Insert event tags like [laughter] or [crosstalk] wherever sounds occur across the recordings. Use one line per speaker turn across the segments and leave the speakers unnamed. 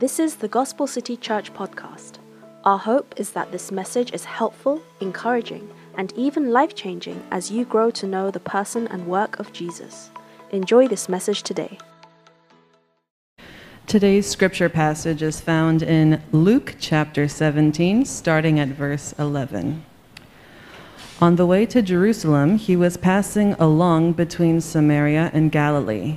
This is the Gospel City Church podcast. Our hope is that this message is helpful, encouraging, and even life changing as you grow to know the person and work of Jesus. Enjoy this message today.
Today's scripture passage is found in Luke chapter 17, starting at verse 11. On the way to Jerusalem, he was passing along between Samaria and Galilee.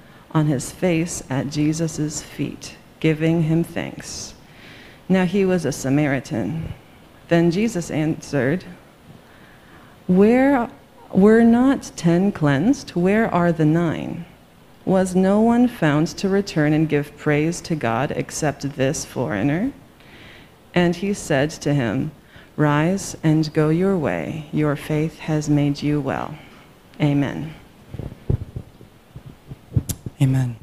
on his face at Jesus' feet, giving him thanks. Now he was a Samaritan. Then Jesus answered, Where were not ten cleansed? Where are the nine? Was no one found to return and give praise to God except this foreigner? And he said to him, Rise and go your way. Your faith has made you well. Amen.
Amen.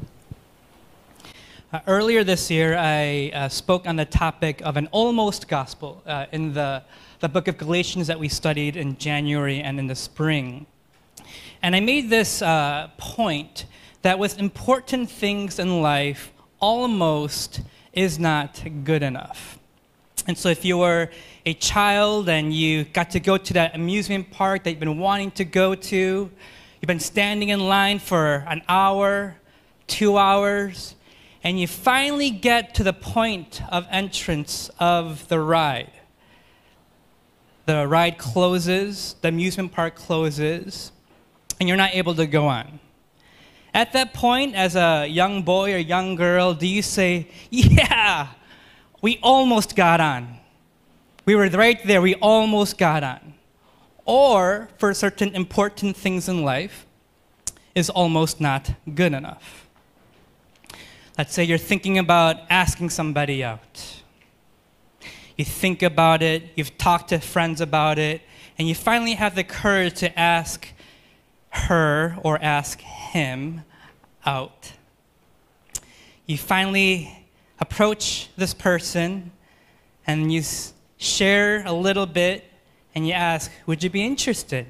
Uh, earlier this year, I uh, spoke on the topic of an almost gospel uh, in the, the book of Galatians that we studied in January and in the spring. And I made this uh, point that with important things in life, almost is not good enough. And so if you were a child and you got to go to that amusement park that you've been wanting to go to, you've been standing in line for an hour, two hours, and you finally get to the point of entrance of the ride. The ride closes, the amusement park closes, and you're not able to go on. At that point, as a young boy or young girl, do you say, Yeah, we almost got on? We were right there, we almost got on. Or, for certain important things in life, is almost not good enough. Let's say you're thinking about asking somebody out. You think about it, you've talked to friends about it, and you finally have the courage to ask her or ask him out. You finally approach this person and you share a little bit and you ask, Would you be interested?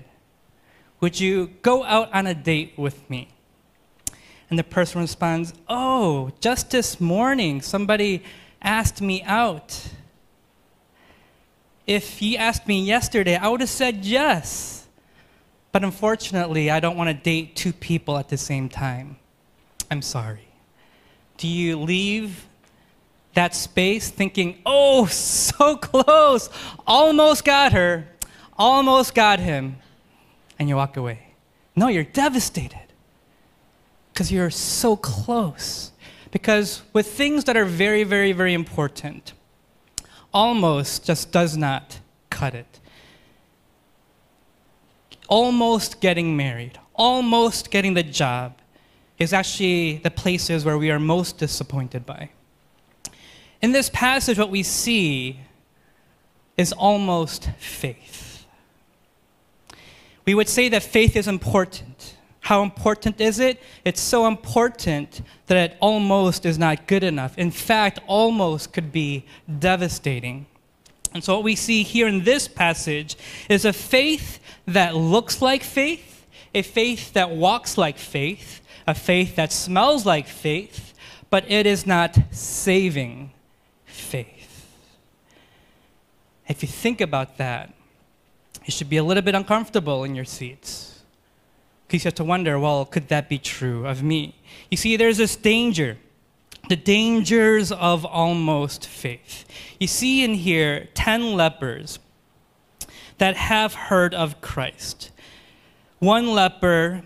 Would you go out on a date with me? And the person responds, Oh, just this morning, somebody asked me out. If he asked me yesterday, I would have said yes. But unfortunately, I don't want to date two people at the same time. I'm sorry. Do you leave that space thinking, oh, so close, almost got her, almost got him, and you walk away? No, you're devastated because you're so close. Because with things that are very, very, very important, almost just does not cut it. Almost getting married, almost getting the job is actually the places where we are most disappointed by. In this passage, what we see is almost faith. We would say that faith is important. How important is it? It's so important that it almost is not good enough. In fact, almost could be devastating. And so, what we see here in this passage is a faith that looks like faith, a faith that walks like faith, a faith that smells like faith, but it is not saving faith. If you think about that, you should be a little bit uncomfortable in your seats because you have to wonder, well, could that be true of me? You see, there's this danger, the dangers of almost faith. You see in here 10 lepers that have heard of Christ. One leper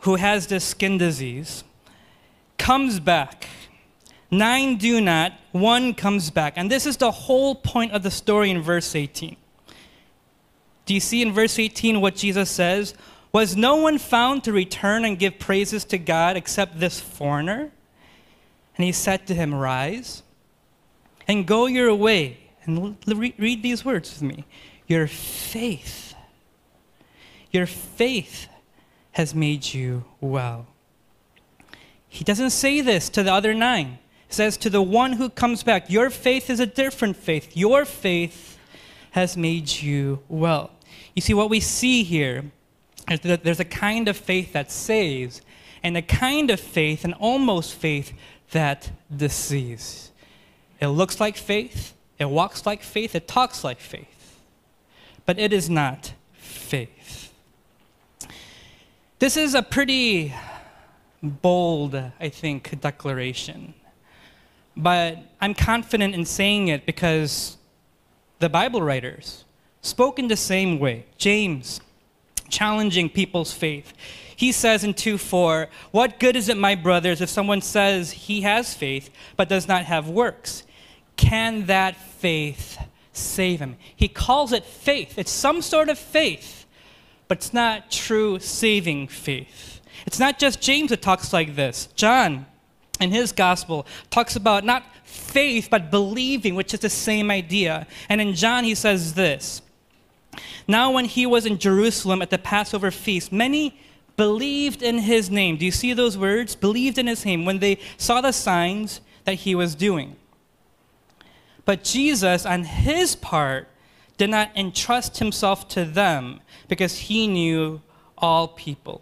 who has this skin disease comes back. Nine do not, one comes back. And this is the whole point of the story in verse 18. Do you see in verse 18 what Jesus says? Was no one found to return and give praises to God except this foreigner? And he said to him, Rise and go your way. And read these words with me. Your faith, your faith has made you well. He doesn't say this to the other nine. He says to the one who comes back, Your faith is a different faith. Your faith has made you well. You see, what we see here there's a kind of faith that saves, and a kind of faith, an almost faith, that deceives. It looks like faith, it walks like faith, it talks like faith, but it is not faith. This is a pretty bold, I think, declaration. But I'm confident in saying it because the Bible writers spoke in the same way. James, challenging people's faith. He says in 2 4, What good is it, my brothers, if someone says he has faith but does not have works? Can that faith save him? He calls it faith. It's some sort of faith, but it's not true saving faith. It's not just James that talks like this. John, in his gospel, talks about not faith, but believing, which is the same idea. And in John, he says this Now, when he was in Jerusalem at the Passover feast, many believed in his name. Do you see those words? Believed in his name when they saw the signs that he was doing. But Jesus, on his part, did not entrust himself to them because he knew all people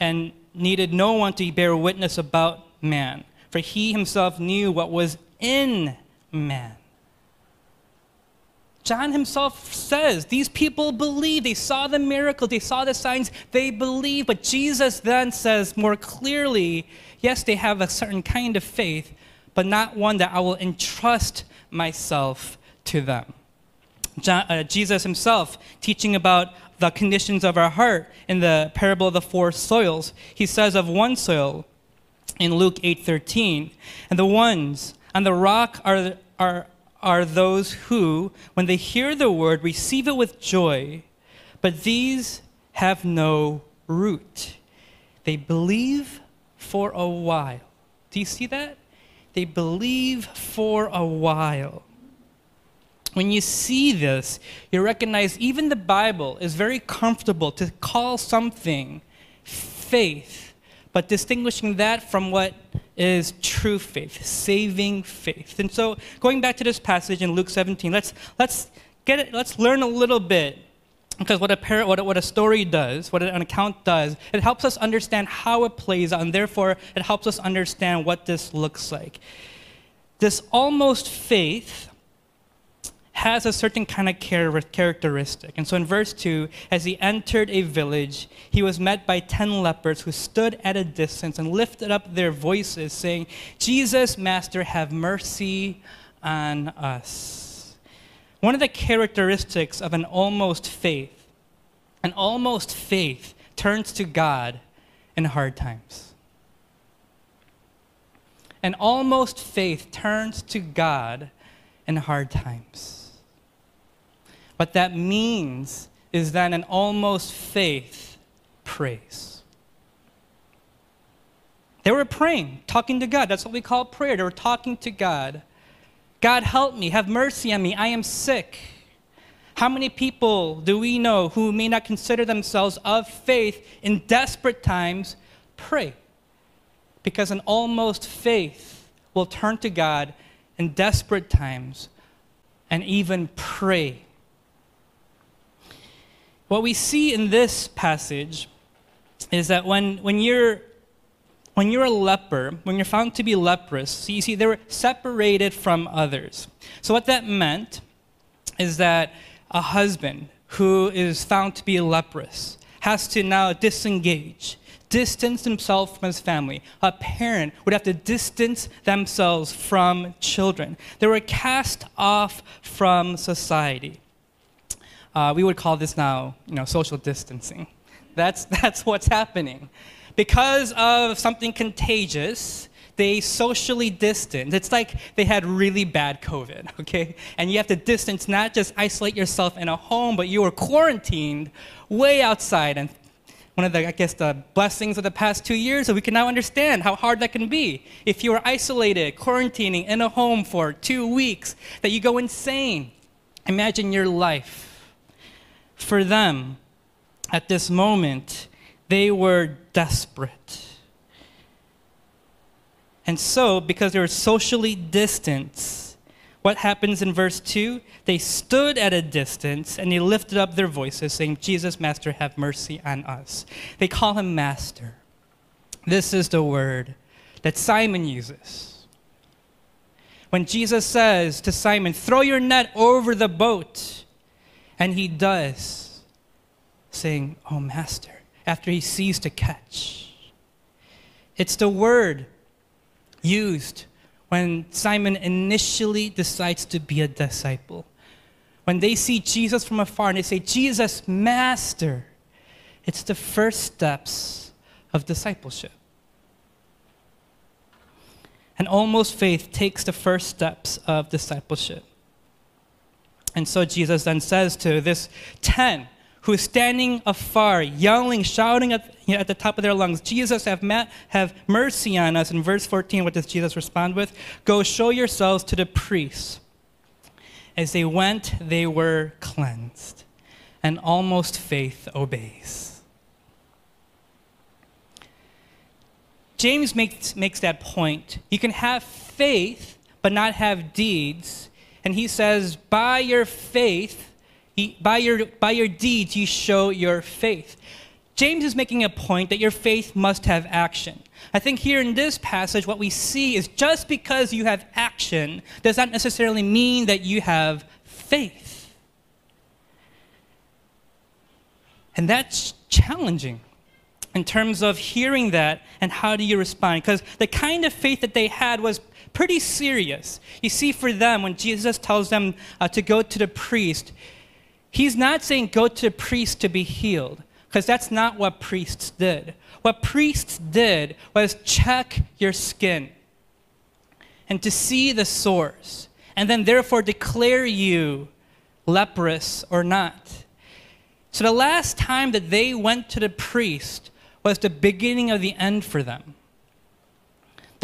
and needed no one to bear witness about man, for he himself knew what was in man. John himself says these people believe. They saw the miracle, they saw the signs, they believe. But Jesus then says more clearly yes, they have a certain kind of faith, but not one that I will entrust myself to them. John, uh, Jesus himself, teaching about the conditions of our heart in the parable of the four soils, he says of one soil in Luke 8:13, and the ones on the rock are, are are those who, when they hear the word, receive it with joy, but these have no root. They believe for a while. Do you see that? They believe for a while. When you see this, you recognize even the Bible is very comfortable to call something faith, but distinguishing that from what is true faith, saving faith. And so, going back to this passage in Luke 17, let's, let's, get it, let's learn a little bit. Because what a, par- what, a, what a story does, what an account does, it helps us understand how it plays out, and therefore it helps us understand what this looks like. This almost faith has a certain kind of characteristic. And so in verse 2, as he entered a village, he was met by 10 lepers who stood at a distance and lifted up their voices, saying, Jesus, Master, have mercy on us. One of the characteristics of an almost faith, an almost faith turns to God in hard times. An almost faith turns to God in hard times. What that means is that an almost faith prays. They were praying, talking to God. That's what we call prayer. They were talking to God. God, help me. Have mercy on me. I am sick. How many people do we know who may not consider themselves of faith in desperate times pray? Because an almost faith will turn to God in desperate times and even pray what we see in this passage is that when, when, you're, when you're a leper, when you're found to be leprous, so you see, they were separated from others. So, what that meant is that a husband who is found to be leprous has to now disengage, distance himself from his family. A parent would have to distance themselves from children. They were cast off from society. Uh, we would call this now, you know, social distancing. That's, [laughs] that's what's happening. Because of something contagious, they socially distance. It's like they had really bad COVID, [laughs] okay? And you have to distance, not just isolate yourself in a home, but you were quarantined way outside and one of the, I guess, the blessings of the past two years that we can now understand how hard that can be. If you are isolated, quarantining in a home for two weeks, that you go insane. Imagine your life. For them, at this moment, they were desperate. And so, because they were socially distant, what happens in verse 2? They stood at a distance and they lifted up their voices, saying, Jesus, Master, have mercy on us. They call him Master. This is the word that Simon uses. When Jesus says to Simon, Throw your net over the boat, and he does, saying, Oh, Master, after he sees to catch. It's the word used when Simon initially decides to be a disciple. When they see Jesus from afar and they say, Jesus, Master, it's the first steps of discipleship. And almost faith takes the first steps of discipleship. And so Jesus then says to this 10 who is standing afar, yelling, shouting at, you know, at the top of their lungs, Jesus, have, ma- have mercy on us. In verse 14, what does Jesus respond with? Go show yourselves to the priests. As they went, they were cleansed, and almost faith obeys. James makes, makes that point. You can have faith, but not have deeds. And he says, by your faith, by, your, by your deeds, you show your faith. James is making a point that your faith must have action. I think here in this passage, what we see is just because you have action does not necessarily mean that you have faith. And that's challenging in terms of hearing that and how do you respond. Because the kind of faith that they had was pretty serious. You see, for them, when Jesus tells them uh, to go to the priest, He's not saying go to the priest to be healed, because that's not what priests did. What priests did was check your skin and to see the sores, and then therefore declare you leprous or not. So the last time that they went to the priest was the beginning of the end for them.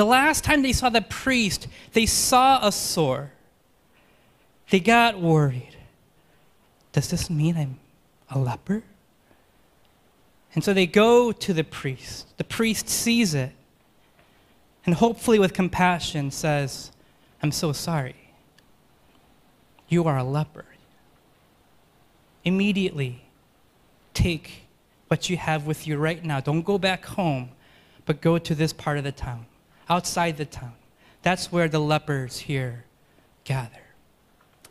The last time they saw the priest, they saw a sore. They got worried. Does this mean I'm a leper? And so they go to the priest. The priest sees it and hopefully, with compassion, says, I'm so sorry. You are a leper. Immediately, take what you have with you right now. Don't go back home, but go to this part of the town, outside the town. That's where the lepers here gather.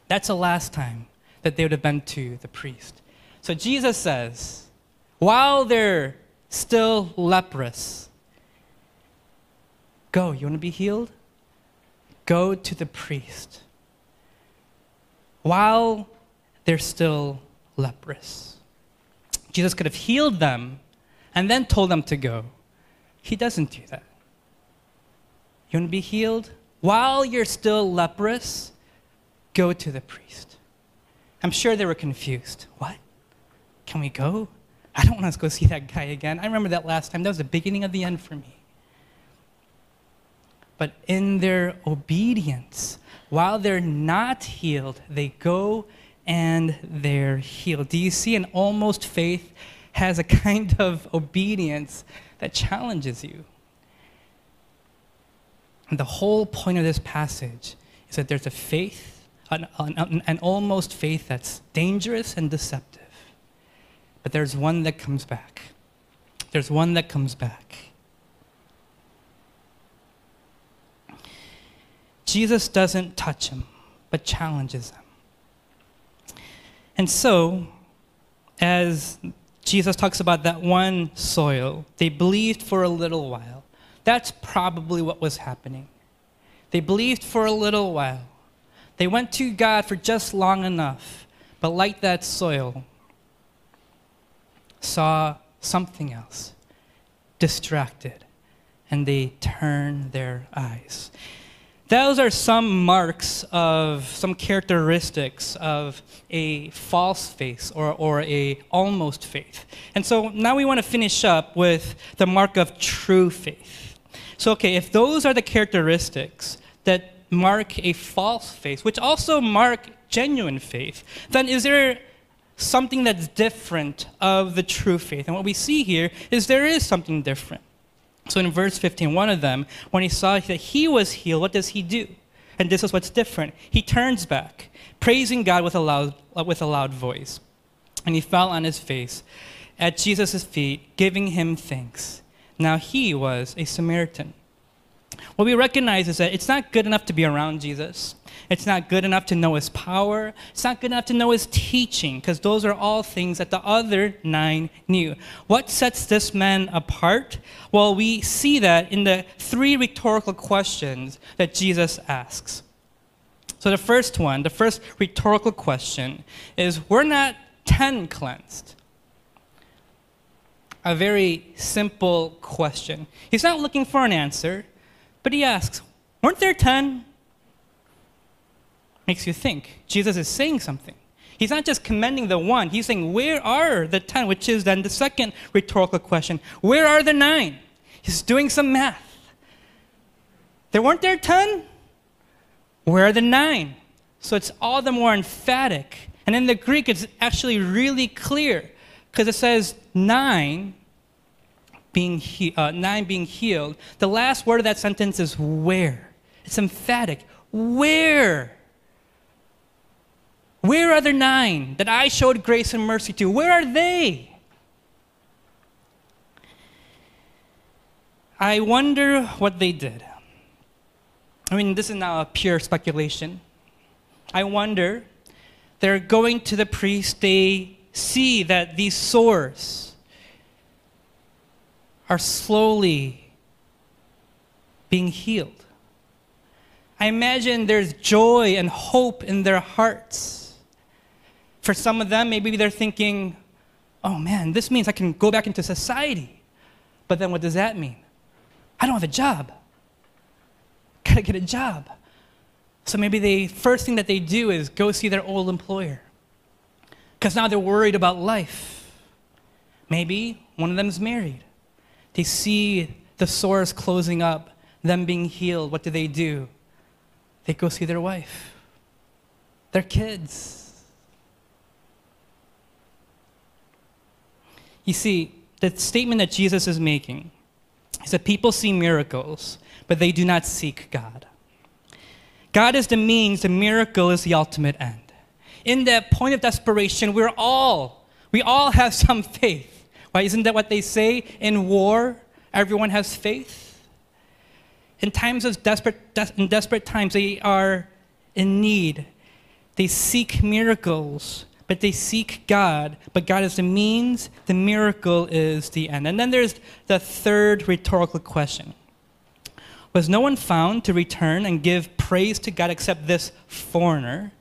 That's the last time that they would have been to the priest. So Jesus says, while they're still leprous, go. You want to be healed? Go to the priest. While they're still leprous. Jesus could have healed them and then told them to go. He doesn't do that. You want to be healed? While you're still leprous, go to the priest. I'm sure they were confused. What? Can we go? I don't want to go see that guy again. I remember that last time. That was the beginning of the end for me. But in their obedience, while they're not healed, they go and they're healed. Do you see an almost faith has a [laughs] kind of obedience that challenges you? And the whole point of this passage is that there's a faith an, an, an almost faith that's dangerous and deceptive. But there's one that comes back. There's one that comes back. Jesus doesn't touch him, but challenges him. And so, as Jesus talks about that one soil, they believed for a little while. That's probably what was happening. They believed for a little while. They went to God for just long enough, but like that soil, saw something else, distracted, and they turned their eyes. Those are some marks of some characteristics of a false faith or, or a almost faith. And so now we want to finish up with the mark of true faith. So, okay, if those are the characteristics that mark a false faith, which also mark genuine faith, then is there something that's different of the true faith? And what we see here is there is something different. So in verse 15, one of them, when he saw that he was healed, what does he do? And this is what's different. He turns back, praising God with a loud, uh, with a loud voice. And he fell on his face at Jesus' feet, giving him thanks. Now he was a Samaritan. What we recognize is that it's not good enough to be around Jesus. It's not good enough to know his power. It's not good enough to know his teaching, because those are all things that the other nine knew. What sets this man apart? Well, we see that in the three rhetorical questions that Jesus asks. So the first one, the first rhetorical question is We're not 10 cleansed. A very simple question. He's not looking for an answer, but he asks, Weren't there 10? makes you think. Jesus is saying something. He's not just commending the one, he's saying, Where are the ten? Which is then the second rhetorical question Where are the nine? He's doing some math. There weren't there ten? Where are the nine? So it's all the more emphatic. And in the Greek, it's actually really clear because it says nine being, he- uh, nine being healed. The last word of that sentence is where. It's emphatic. Where? Where are the nine that I showed grace and mercy to? Where are they? I wonder what they did. I mean, this is now a pure speculation. I wonder, they're going to the priest, they see that these sores are slowly being healed. I imagine there's joy and hope in their hearts. For some of them, maybe they're thinking, oh man, this means I can go back into society. But then what does that mean? I don't have a job. Gotta get a job. So maybe the first thing that they do is go see their old employer. Because now they're worried about life. Maybe one of them is married. They see the sores closing up, them being healed. What do they do? They go see their wife, their kids You see, the statement that Jesus is making is that people see miracles, but they do not seek God. God is the means, the miracle is the ultimate end. In that point of desperation, we're all, we all have some [laughs] faith. Why isn't that what they say? In war, everyone has faith. In times of desperate, des- in desperate times, they are in need. They seek miracles but they seek God. But God is the means, the miracle is the end. And then there's the third rhetorical question Was no one found to return and give praise to God except this foreigner?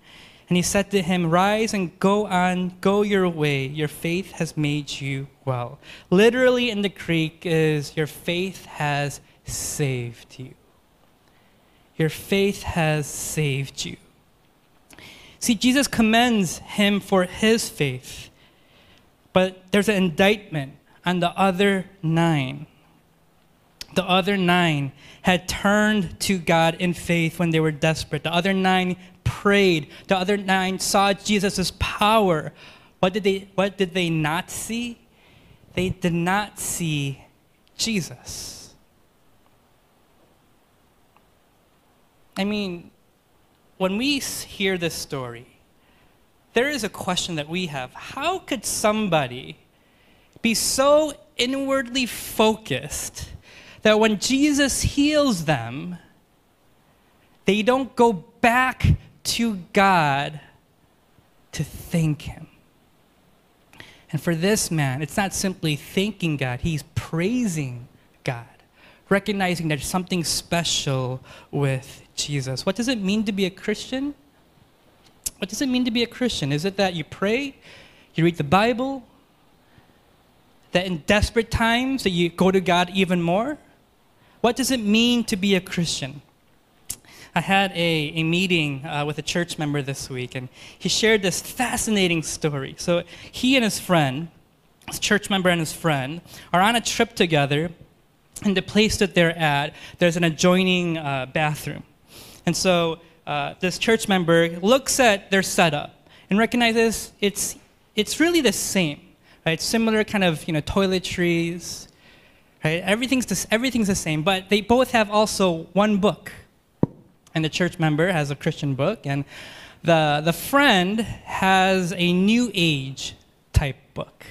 And he said to him, Rise and go on, go your way. Your faith has made you well. Literally in the Greek is, Your faith has saved you. Your faith has saved you. See, Jesus commends him for his faith, but there's an indictment on the other nine. The other nine had turned to God in faith when they were desperate. The other nine prayed. The other nine saw Jesus' power. What did, they, what did they not see? They did not see Jesus. I mean, when we hear this story, there is a question that we have. How could somebody be so inwardly focused that when Jesus heals them, they don't go back to God to thank Him? And for this man, it's not simply thanking God, he's praising God, recognizing there's something special with Jesus. What does it mean to be a Christian? What does it mean to be a Christian? Is it that you pray, you read the Bible, that in desperate times that you go to God even more? What does it mean to be a Christian? I had a, a meeting uh, with a church member this week, and he shared this fascinating story. So he and his friend, his church member and his friend, are on a trip together, and the place that they're at, there's an adjoining uh, bathroom. And so uh, this church member looks at their setup and recognizes it's, it's really the same, right? Similar kind of you know, toiletries, right? Everything's the, everything's the same, but they both have also one book. And the church member has a Christian book, and the, the friend has a New Age type book.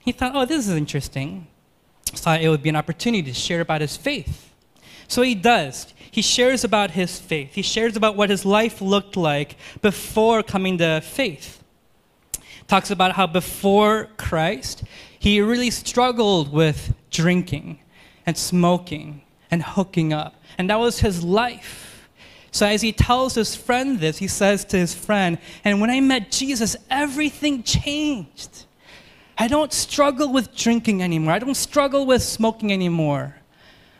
He thought, oh, this is interesting. Thought it would be an opportunity to share about his faith. So he does. He shares about his faith. He shares about what his life looked like before coming to faith. Talks about how before Christ, he really struggled with drinking and smoking and hooking up. And that was his life. So as he tells his friend this, he says to his friend, And when I met Jesus, everything changed. I don't struggle with drinking anymore. I don't struggle with smoking anymore.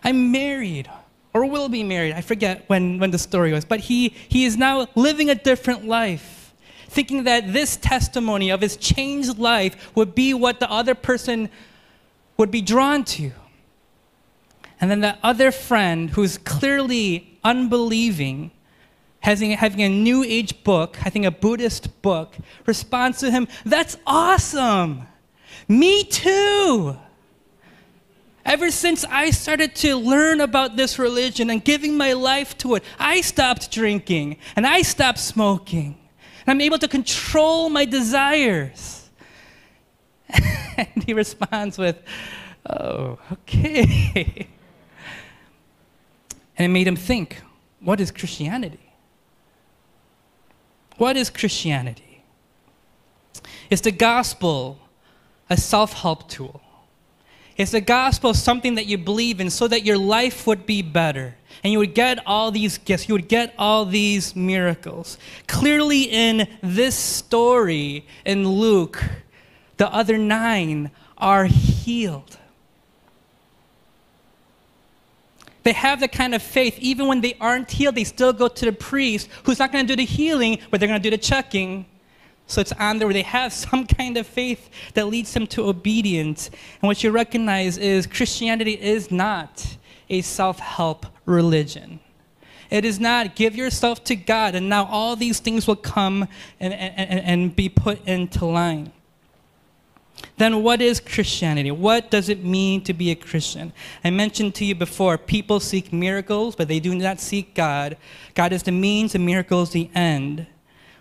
I'm married or will be married. I forget when, when the story was. But he, he is now living a different life, thinking that this testimony of his changed life would be what the other person would be drawn to. And then that other friend who's clearly unbelieving, having, having a New Age book, I think a Buddhist book, responds to him, That's awesome! Me too! Ever since I started to learn about this religion and giving my life to it, I stopped drinking and I stopped smoking. And I'm able to control my desires. [laughs] and he responds with, Oh, okay. [laughs] and it made him think what is Christianity? What is Christianity? It's the gospel a self help tool. Is the gospel something that you believe in so that your life would be better and you would get all these gifts, you would get all these miracles? Clearly, in this story in Luke, the other nine are healed. They have the kind of faith, even when they aren't healed, they still go to the priest who's not going to do the healing, but they're going to do the checking so it's on there where they have [laughs] some kind of faith that leads them to obedience. And what you recognize is Christianity is not a self help religion. It is not give yourself to God and now all these things will come and, and, and be put into line. Then, what is Christianity? What does it mean to be a Christian? I mentioned to you before people seek miracles, but they do not seek God. God is the means, and miracles the end.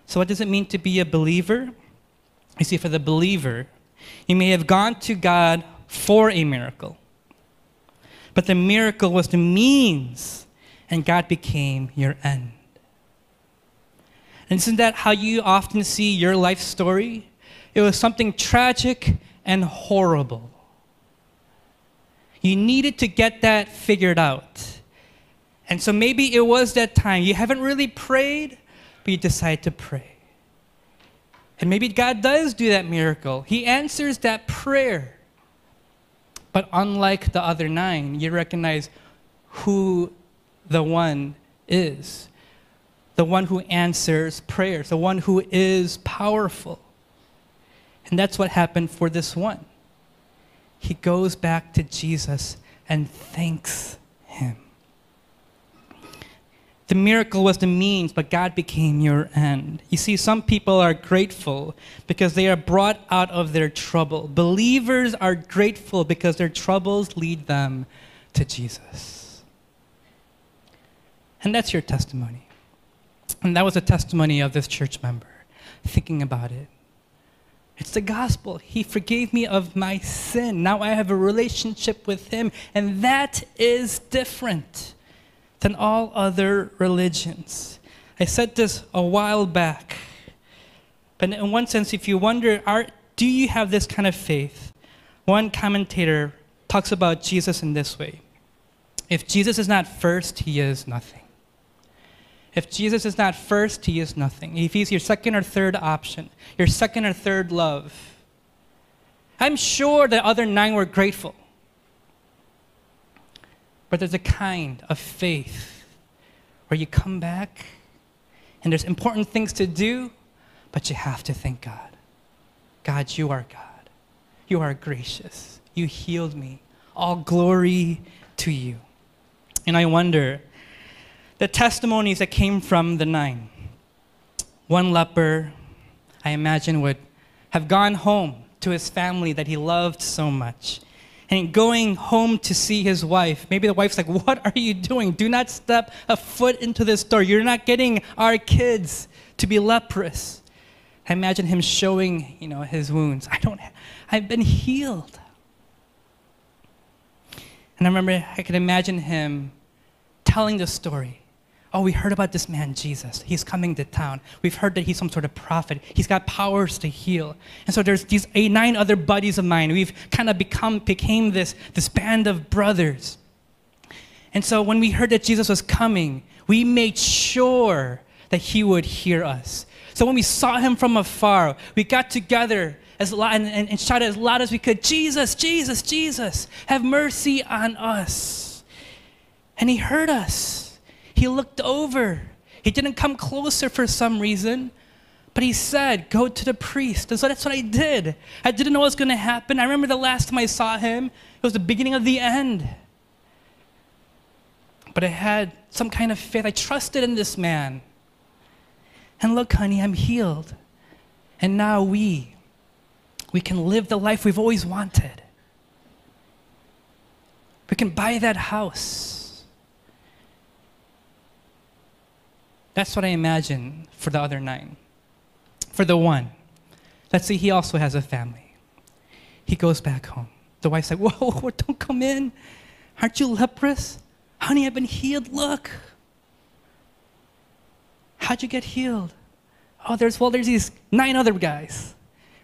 So, what does it mean to be a believer? You see, for the believer, you may have gone to God for a miracle, but the miracle was the means, and God became your end. And isn't that how you often see your life story? It was something tragic and horrible. You needed to get that figured out. And so maybe it was that time. You haven't really prayed, but you decide to pray. And maybe God does do that miracle. He answers that prayer. But unlike the other nine, you recognize who the one is the one who answers prayers, the one who is powerful. And that's what happened for this one. He goes back to Jesus and thanks him. The miracle was the means, but God became your end. You see, some people are grateful because they are brought out of their trouble. Believers are grateful because their troubles lead them to Jesus. And that's your testimony. And that was a testimony of this church member, thinking about it. It's the gospel. He forgave me of my sin. Now I have a relationship with Him, and that is different than all other religions. I said this a while back. But in one sense, if you wonder, are, do you have this kind of faith? One commentator talks about Jesus in this way If Jesus is not first, he is nothing. If Jesus is not first, he is nothing. If he's your second or third option, your second or third love, I'm sure the other nine were grateful but there's a kind of faith where you come back and there's important things to do, but you have to thank God. God, you are God. You are gracious. You healed me. All glory to you. And I wonder the testimonies that came from the nine. One leper, I imagine, would have gone home to his family that he loved so much. And going home to see his wife, maybe the wife's like, What are you doing? Do not step a foot into this door. You're not getting our kids to be leprous. I imagine him showing, you know, his wounds. I don't, I've been healed. And I remember, I could imagine him telling the story. Oh, we heard about this man, Jesus. He's coming to town. We've heard that he's some sort of prophet. He's got powers to heal. And so there's these eight, nine other buddies of mine. We've kind of become, became this, this band of brothers. And so when we heard that Jesus was coming, we made sure that he would hear us. So when we saw him from afar, we got together as loud and, and, and shouted as loud as we could, Jesus, Jesus, Jesus, have mercy on us. And he heard us. He looked over. He didn't come closer for some reason, but he said, Go to the priest. And so that's what I did. I didn't know what was going to happen. I remember the last time I saw him, it was the beginning of the end. But I had some kind of faith. I trusted in this man. And look, honey, I'm healed. And now we, we can live the life we've always wanted. We can buy that house. That's what I imagine for the other nine. For the one, let's say he also has a family. He goes back home. The wife's like, [laughs] Whoa, whoa, don't come in. Aren't you leprous? Honey, I've been healed. Look. How'd you get healed? Oh, there's, well, there's these nine other guys.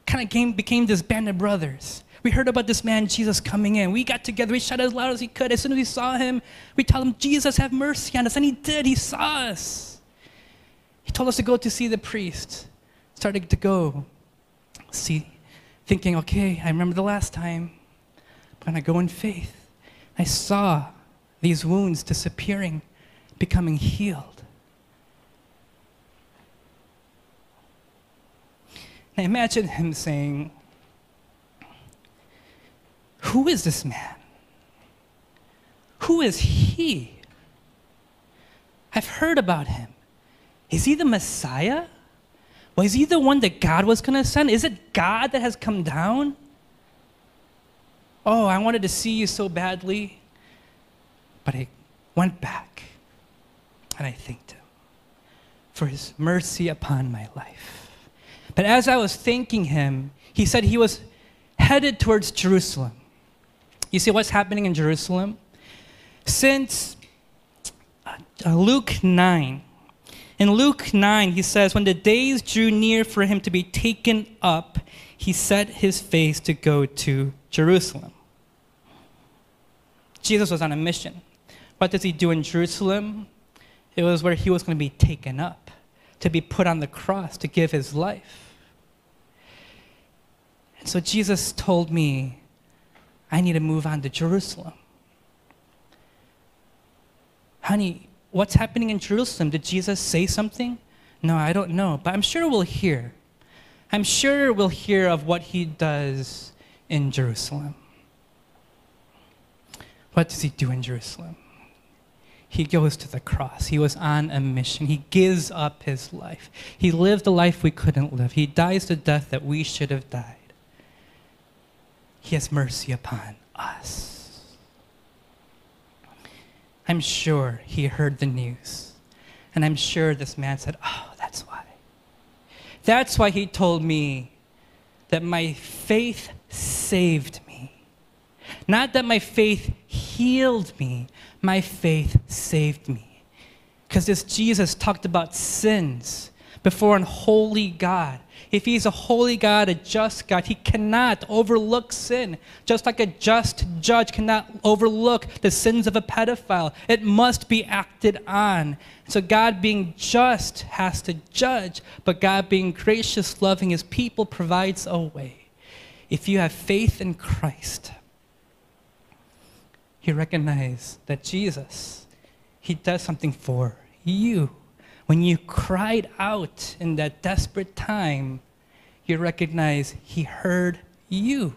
Kind of came, became this band of brothers. We heard about this man, Jesus, coming in. We got together. We shouted as loud as we could. As soon as we saw him, we told him, Jesus, have mercy on us. And he did. He saw us. He told us to go to see the priest. Started to go, see, thinking, okay, I remember the last time. When I'm going to go in faith. I saw these wounds disappearing, becoming healed. I imagine him saying, Who is this man? Who is he? I've heard about him. Is he the Messiah? Was he the one that God was going to send? Is it God that has come down? Oh, I wanted to see you so badly. But I went back and I thanked him for his mercy upon my life. But as I was thanking him, he said he was headed towards Jerusalem. You see what's happening in Jerusalem? Since uh, Luke 9, in Luke 9, he says, When the days drew near for him to be taken up, he set his face to go to Jerusalem. Jesus was on a mission. What does he do in Jerusalem? It was where he was going to be taken up, to be put on the cross, to give his life. And so Jesus told me, I need to move on to Jerusalem. Honey, what's happening in Jerusalem? Did Jesus say something? No, I don't know, but I'm sure we'll hear. I'm sure we'll hear of what he does in Jerusalem. What does he do in Jerusalem? He goes to the cross. He was on a mission. He gives up his life. He lived a life we couldn't live. He dies the death that we should have died. He has mercy upon us. I'm sure he heard the news. And I'm sure this man said, Oh, that's why. That's why he told me that my faith saved me. Not that my faith healed me, my faith saved me. Because this Jesus talked about sins before an holy God. If he's a holy God, a just God, he cannot overlook sin. Just like a just judge cannot overlook the sins of a pedophile, it must be acted on. So, God being just has to judge, but God being gracious, loving his people provides a way. If you have faith in Christ, you recognize that Jesus, he does something for you. When you cried out in that desperate time, you recognize He heard you.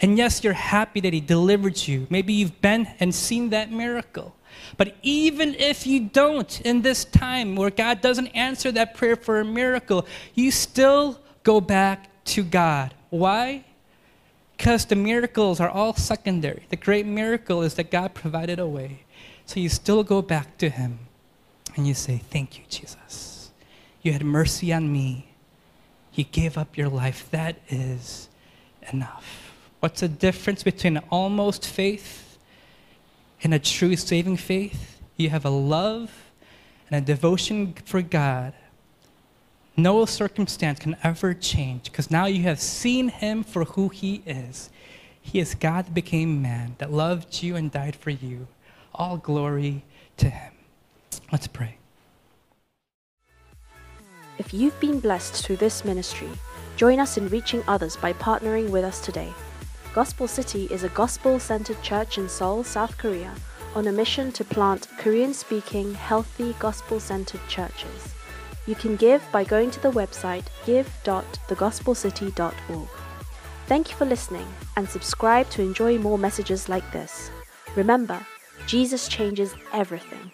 And yes, you're happy that He delivered you. Maybe you've been and seen that miracle. But even if you don't in this time where God doesn't answer that prayer for a miracle, you still go back to God. Why? Because the miracles are all secondary. The great miracle is that God provided a way. So you still go back to Him and you say, Thank you, Jesus. You had mercy on me. You gave up your life. That is enough. What's the difference between almost faith and a true saving faith? You have a love and a devotion for God. No circumstance can ever change because now you have seen Him for who He is. He is God that became man, that loved you and died for you. All glory to Him. Let's pray.
If you've been blessed through this ministry, join us in reaching others by partnering with us today. Gospel City is a gospel centered church in Seoul, South Korea, on a mission to plant Korean speaking, healthy, gospel centered churches. You can give by going to the website give.thegospelcity.org. Thank you for listening and subscribe to enjoy more messages like this. Remember, Jesus changes everything.